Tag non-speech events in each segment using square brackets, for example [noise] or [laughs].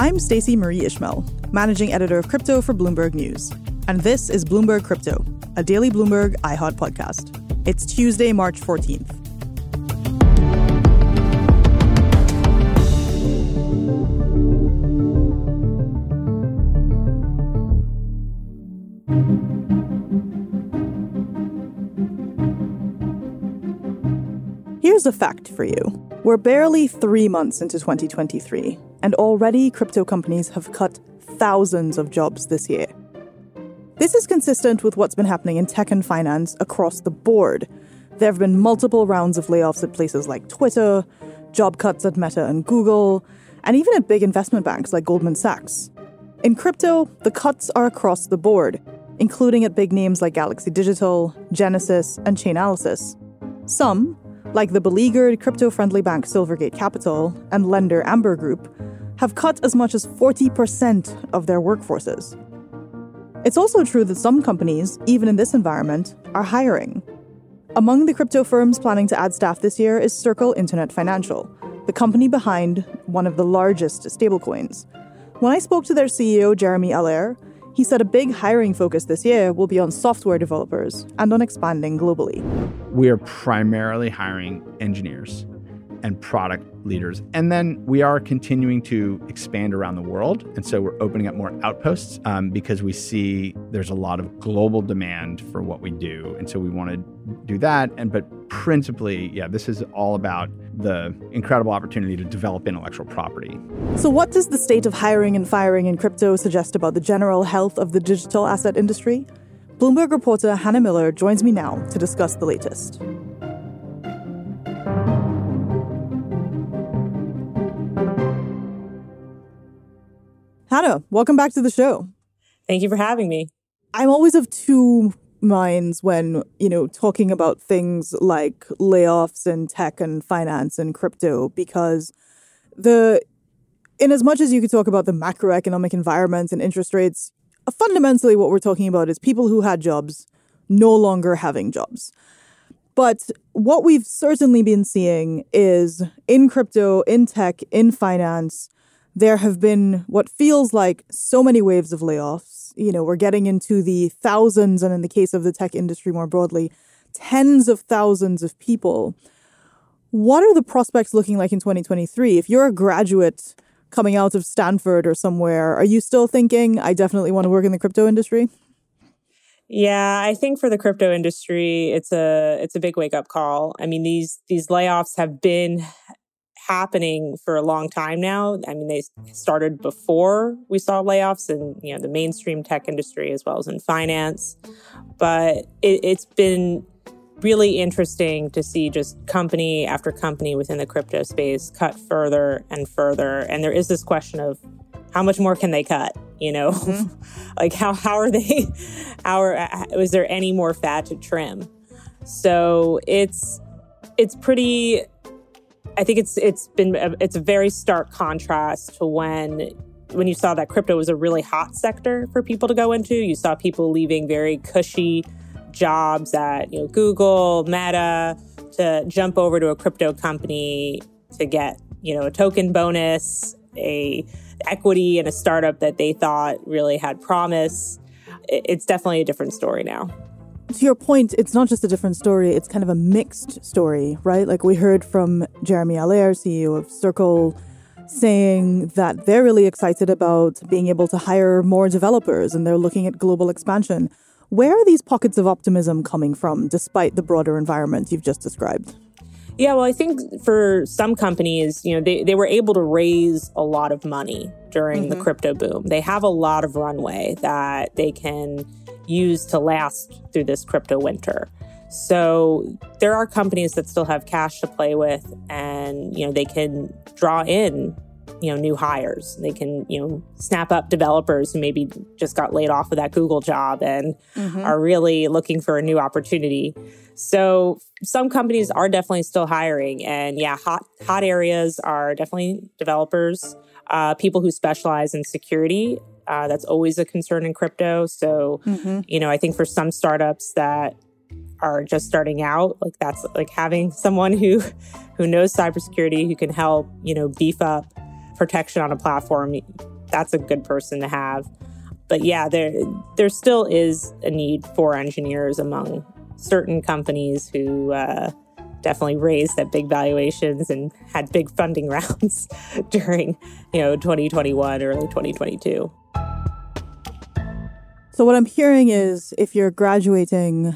I'm Stacey Marie Ishmael, managing editor of crypto for Bloomberg News. And this is Bloomberg Crypto, a daily Bloomberg iHeart podcast. It's Tuesday, March 14th. Here's a fact for you. We're barely three months into 2023, and already crypto companies have cut thousands of jobs this year. This is consistent with what's been happening in tech and finance across the board. There have been multiple rounds of layoffs at places like Twitter, job cuts at Meta and Google, and even at big investment banks like Goldman Sachs. In crypto, the cuts are across the board, including at big names like Galaxy Digital, Genesis, and Chainalysis. Some, like the beleaguered crypto friendly bank Silvergate Capital and lender Amber Group, have cut as much as 40% of their workforces. It's also true that some companies, even in this environment, are hiring. Among the crypto firms planning to add staff this year is Circle Internet Financial, the company behind one of the largest stablecoins. When I spoke to their CEO, Jeremy Allaire, he said a big hiring focus this year will be on software developers and on expanding globally. We are primarily hiring engineers and product leaders. And then we are continuing to expand around the world. And so we're opening up more outposts um, because we see there's a lot of global demand for what we do. And so we want to do that. And but principally, yeah, this is all about the incredible opportunity to develop intellectual property. So, what does the state of hiring and firing in crypto suggest about the general health of the digital asset industry? Bloomberg reporter Hannah Miller joins me now to discuss the latest. Hannah, welcome back to the show. Thank you for having me. I'm always of two minds when, you know, talking about things like layoffs and tech and finance and crypto because the in as much as you could talk about the macroeconomic environment and interest rates, fundamentally what we're talking about is people who had jobs no longer having jobs. But what we've certainly been seeing is in crypto, in tech, in finance, there have been what feels like so many waves of layoffs. You know, we're getting into the thousands, and in the case of the tech industry more broadly, tens of thousands of people. What are the prospects looking like in 2023? If you're a graduate coming out of Stanford or somewhere, are you still thinking, I definitely want to work in the crypto industry? Yeah, I think for the crypto industry, it's a it's a big wake up call. I mean, these these layoffs have been happening for a long time now. I mean, they started before we saw layoffs in you know the mainstream tech industry as well as in finance, but it, it's been really interesting to see just company after company within the crypto space cut further and further. And there is this question of how much more can they cut? You know, mm-hmm. [laughs] like how how are they? [laughs] How are, was there any more fat to trim? So it's it's pretty I think it's it's been a, it's a very stark contrast to when when you saw that crypto was a really hot sector for people to go into. You saw people leaving very cushy jobs at you know Google, Meta to jump over to a crypto company to get you know a token bonus, a equity in a startup that they thought really had promise. It's definitely a different story now to your point, it's not just a different story, it's kind of a mixed story, right? Like we heard from Jeremy Allaire, CEO of Circle, saying that they're really excited about being able to hire more developers and they're looking at global expansion. Where are these pockets of optimism coming from, despite the broader environment you've just described? Yeah, well, I think for some companies, you know, they, they were able to raise a lot of money during mm-hmm. the crypto boom. They have a lot of runway that they can use to last through this crypto winter. So there are companies that still have cash to play with and, you know, they can draw in, you know, new hires. They can, you know, snap up developers who maybe just got laid off of that Google job and mm-hmm. are really looking for a new opportunity. So some companies are definitely still hiring and yeah, hot hot areas are definitely developers, uh, people who specialize in security. Uh, that's always a concern in crypto. So, mm-hmm. you know, I think for some startups that are just starting out, like that's like having [laughs] someone who who knows cybersecurity who can help, you know, beef up protection on a platform. That's a good person to have. But yeah, there there still is a need for engineers among certain companies who uh, definitely raised at big valuations and had big funding [laughs] rounds during you know 2021 early 2022 so what i'm hearing is if you're graduating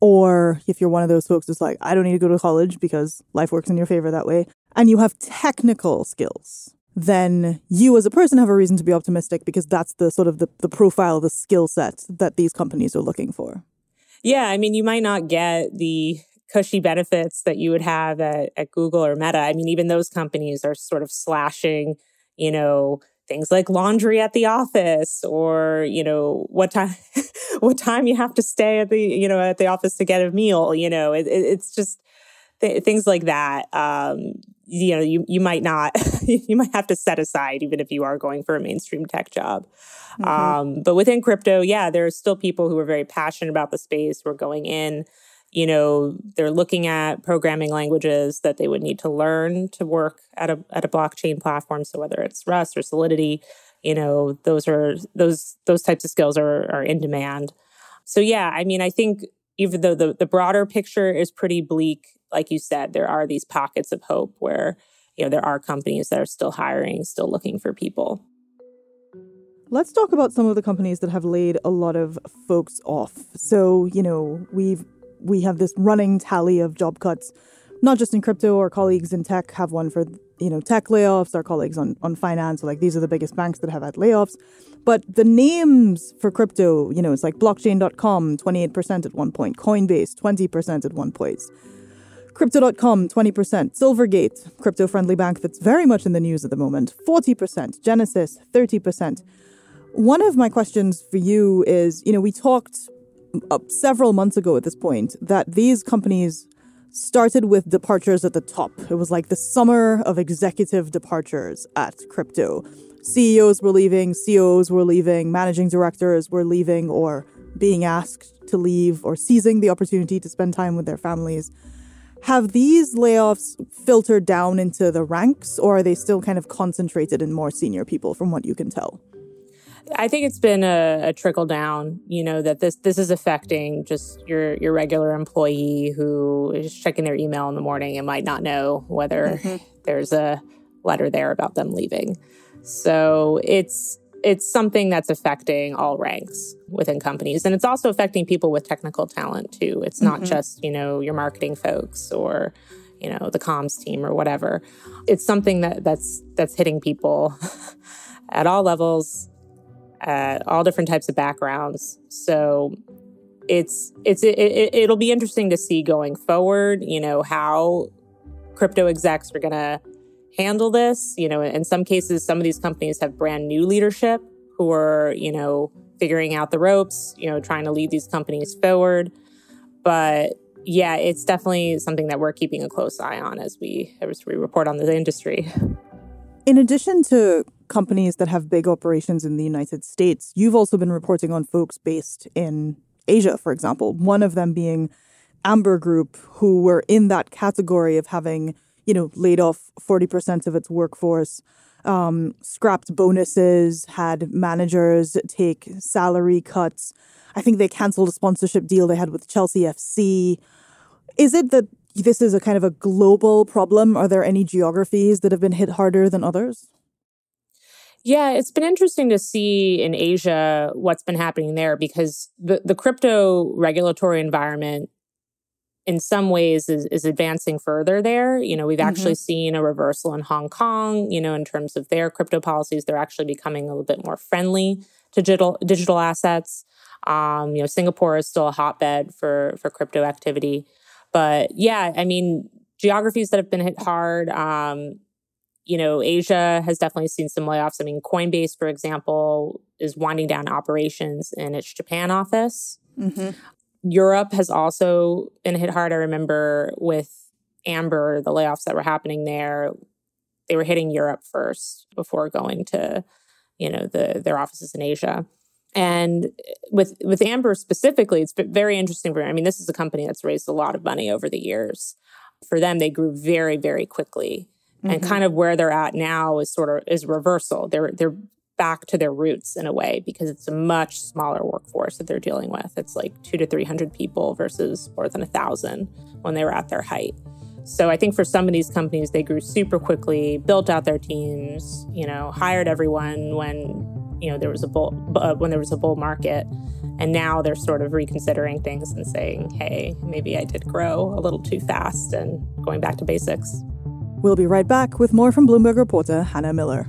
or if you're one of those folks that's like, I don't need to go to college because life works in your favor that way, and you have technical skills, then you as a person have a reason to be optimistic because that's the sort of the, the profile, the skill set that these companies are looking for. Yeah, I mean, you might not get the cushy benefits that you would have at, at Google or Meta. I mean, even those companies are sort of slashing, you know, things like laundry at the office or you know what time [laughs] what time you have to stay at the you know at the office to get a meal you know it, it, it's just th- things like that um, you know you, you might not [laughs] you might have to set aside even if you are going for a mainstream tech job. Mm-hmm. um, but within crypto yeah there are still people who are very passionate about the space. We're going in you know they're looking at programming languages that they would need to learn to work at a at a blockchain platform. So whether it's rust or solidity you know those are those those types of skills are are in demand. So yeah i mean i think even though the, the broader picture is pretty bleak like you said there are these pockets of hope where you know there are companies that are still hiring still looking for people Let's talk about some of the companies that have laid a lot of folks off. So, you know, we've we have this running tally of job cuts, not just in crypto. Our colleagues in tech have one for you know tech layoffs. Our colleagues on on finance, like these are the biggest banks that have had layoffs. But the names for crypto, you know, it's like blockchain.com, 28% at one point, Coinbase, 20% at one point. Crypto.com, 20%. Silvergate, crypto friendly bank that's very much in the news at the moment, 40%. Genesis, 30%. One of my questions for you is you know, we talked uh, several months ago at this point that these companies started with departures at the top. It was like the summer of executive departures at crypto. CEOs were leaving, COOs were leaving, managing directors were leaving or being asked to leave or seizing the opportunity to spend time with their families. Have these layoffs filtered down into the ranks or are they still kind of concentrated in more senior people from what you can tell? I think it's been a, a, trickle down, you know, that this this is affecting just your your regular employee who is checking their email in the morning and might not know whether mm-hmm. there's a letter there about them leaving. So it's it's something that's affecting all ranks within companies and it's also affecting people with technical talent too. It's not mm-hmm. just, you know, your marketing folks or you know, the comms team or whatever. It's something that that's that's hitting people [laughs] at all levels uh, all different types of backgrounds. So it's it's it, it, it'll be interesting to see going forward. You know how crypto execs are going to handle this. You know, in some cases, some of these companies have brand new leadership who are you know figuring out the ropes. You know, trying to lead these companies forward. But yeah, it's definitely something that we're keeping a close eye on as we as we report on the industry. In addition to companies that have big operations in the United States, you've also been reporting on folks based in Asia, for example, one of them being Amber Group, who were in that category of having, you know, laid off 40% of its workforce, um, scrapped bonuses, had managers take salary cuts. I think they canceled a sponsorship deal they had with Chelsea FC. Is it that this is a kind of a global problem? Are there any geographies that have been hit harder than others? Yeah, it's been interesting to see in Asia what's been happening there because the, the crypto regulatory environment in some ways is, is advancing further there. You know, we've mm-hmm. actually seen a reversal in Hong Kong, you know, in terms of their crypto policies. They're actually becoming a little bit more friendly to digital digital assets. Um, you know, Singapore is still a hotbed for for crypto activity. But yeah, I mean, geographies that have been hit hard. Um, you know, Asia has definitely seen some layoffs. I mean, Coinbase, for example, is winding down operations in its Japan office. Mm-hmm. Europe has also been hit hard. I remember with Amber, the layoffs that were happening there, they were hitting Europe first before going to, you know, the their offices in Asia. And with with Amber specifically, it's very interesting for me. I mean, this is a company that's raised a lot of money over the years. For them, they grew very, very quickly. Mm-hmm. And kind of where they're at now is sort of is reversal. They're they're back to their roots in a way because it's a much smaller workforce that they're dealing with. It's like two to three hundred people versus more than a thousand when they were at their height. So I think for some of these companies, they grew super quickly, built out their teams, you know, hired everyone when you know there was a bull uh, when there was a bull market, and now they're sort of reconsidering things and saying, hey, maybe I did grow a little too fast and going back to basics. We'll be right back with more from Bloomberg reporter Hannah Miller.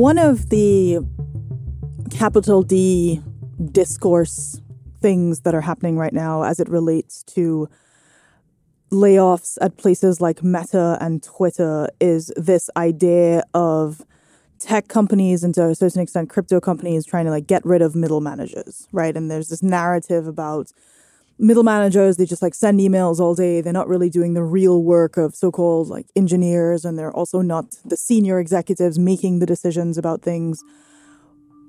One of the capital D discourse things that are happening right now as it relates to layoffs at places like Meta and Twitter is this idea of tech companies and to a certain extent crypto companies trying to like get rid of middle managers, right? And there's this narrative about middle managers, they just like send emails all day. They're not really doing the real work of so-called like engineers and they're also not the senior executives making the decisions about things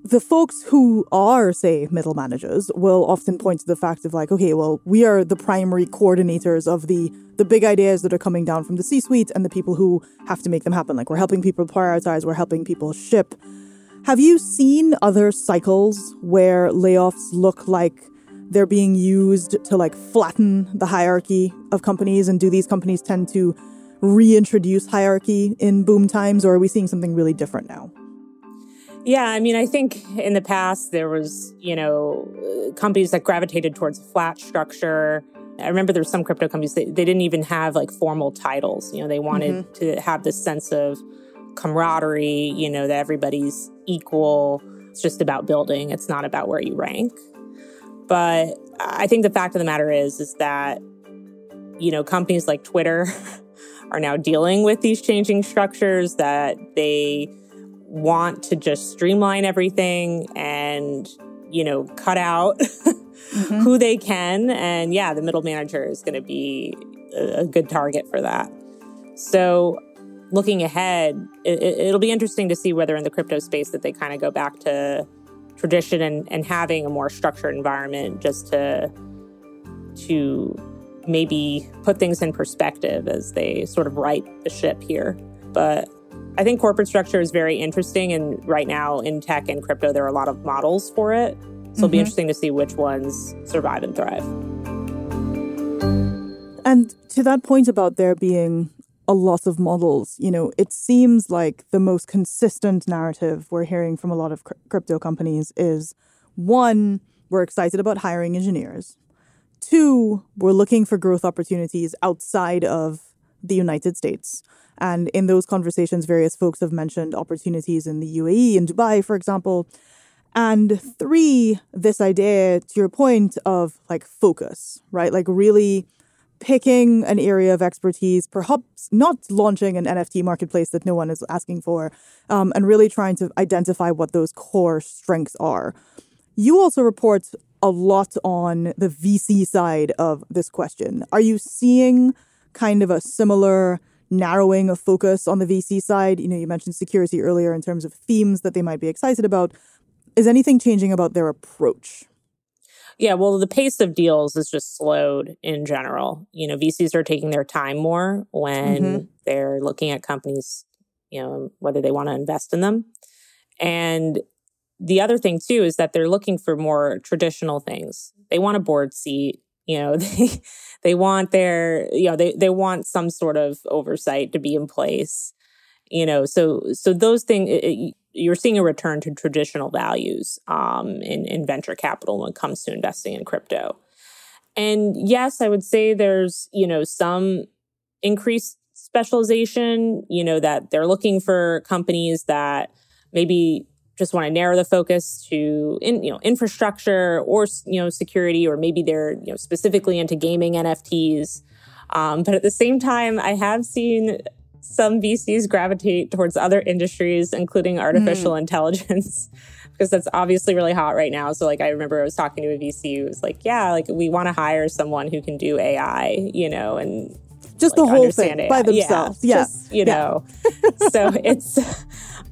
the folks who are, say, middle managers will often point to the fact of like, okay, well, we are the primary coordinators of the the big ideas that are coming down from the C-suite and the people who have to make them happen. Like we're helping people prioritize, we're helping people ship. Have you seen other cycles where layoffs look like they're being used to like flatten the hierarchy of companies and do these companies tend to reintroduce hierarchy in boom times or are we seeing something really different now? Yeah, I mean, I think in the past there was, you know, companies that gravitated towards a flat structure. I remember there were some crypto companies that they didn't even have like formal titles. You know, they wanted mm-hmm. to have this sense of camaraderie, you know, that everybody's equal. It's just about building. It's not about where you rank. But I think the fact of the matter is, is that, you know, companies like Twitter [laughs] are now dealing with these changing structures that they want to just streamline everything and, you know, cut out [laughs] mm-hmm. who they can. And yeah, the middle manager is going to be a, a, good target for that. So looking ahead, it, will be interesting to see whether in the crypto space that they kind of go back to tradition and, and having a more structured environment just to to maybe put things in perspective as they sort of right the ship here. But I think corporate structure is very interesting. And right now in tech and crypto, there are a lot of models for it. So mm-hmm. it'll be mm-hmm. interesting to see which ones survive and thrive. And to that point about there being a lot of models, you know, it seems like the most consistent narrative we're hearing from a lot of cr- crypto companies is one, we're excited about hiring engineers. Two, we're looking for growth opportunities outside of the United States. And in those conversations, various folks have mentioned opportunities in the UAE and Dubai, for example. And three, this idea, to your point, of like focus, right? Like really picking an area of expertise, perhaps not launching an NFT marketplace that no one is asking for, um, and really trying to identify what those core strengths are. You also report a lot on the VC side of this question. Are you seeing kind of a similar narrowing of focus on the VC side? You know, you mentioned security earlier in terms of themes that they might be excited about. Is anything changing about their approach? Yeah, well, the pace of deals is just slowed in general. You know, VCs are taking their time more when mm-hmm. they're looking at companies, you know, whether they want to invest in them. And the other thing too is that they're looking for more traditional things. They want a board seat. You know, [laughs] they they want their you know they they want some sort of oversight to be in place. You know, so so those things you're seeing a return to traditional values um, in in venture capital when it comes to investing in crypto. And yes, I would say there's you know some increased specialization. You know that they're looking for companies that maybe just want to narrow the focus to in, you know infrastructure or you know security or maybe they're you know specifically into gaming NFTs. Um, but at the same time, I have seen some VCs gravitate towards other industries, including artificial mm. intelligence, [laughs] because that's obviously really hot right now. So, like, I remember I was talking to a VC who was like, "Yeah, like we want to hire someone who can do AI, you know, and just like, the whole thing AI. by themselves. Yeah, yes, you yeah. know. [laughs] so it's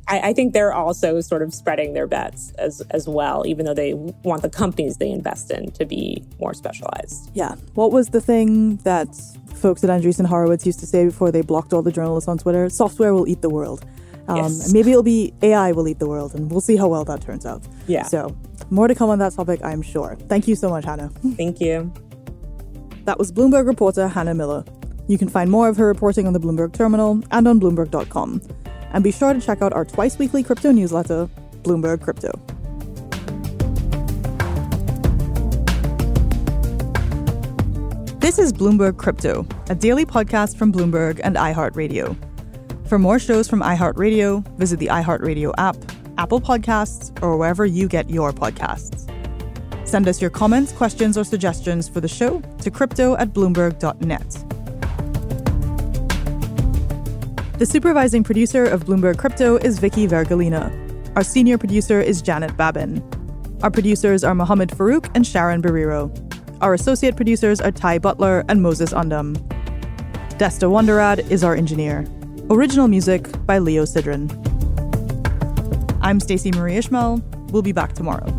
I, I, think they're also sort of spreading their bets as as well, even though they want the companies they invest in to be more specialized. Yeah. What was the thing that folks at Andreessen Horowitz used to say before they blocked all the journalists on Twitter? Software will eat the world. Um, yes. Maybe it'll be AI will eat the world, and we'll see how well that turns out. Yeah. So more to come on that topic, I'm sure. Thank you so much, Hannah. Thank you. That was Bloomberg reporter Hannah Miller. You can find more of her reporting on the Bloomberg Terminal and on Bloomberg.com. And be sure to check out our twice weekly crypto newsletter, Bloomberg Crypto. This is Bloomberg Crypto, a daily podcast from Bloomberg and iHeartRadio. For more shows from iHeartRadio, visit the iHeartRadio app, Apple Podcasts, or wherever you get your podcasts. Send us your comments, questions, or suggestions for the show to crypto at bloomberg.net. The supervising producer of Bloomberg Crypto is Vicky Vergolina. Our senior producer is Janet Babin. Our producers are Mohammed Farouk and Sharon Barrero. Our associate producers are Ty Butler and Moses Undum. Desta Wonderad is our engineer. Original music by Leo Sidran. I'm Stacey Marie Ishmael. We'll be back tomorrow.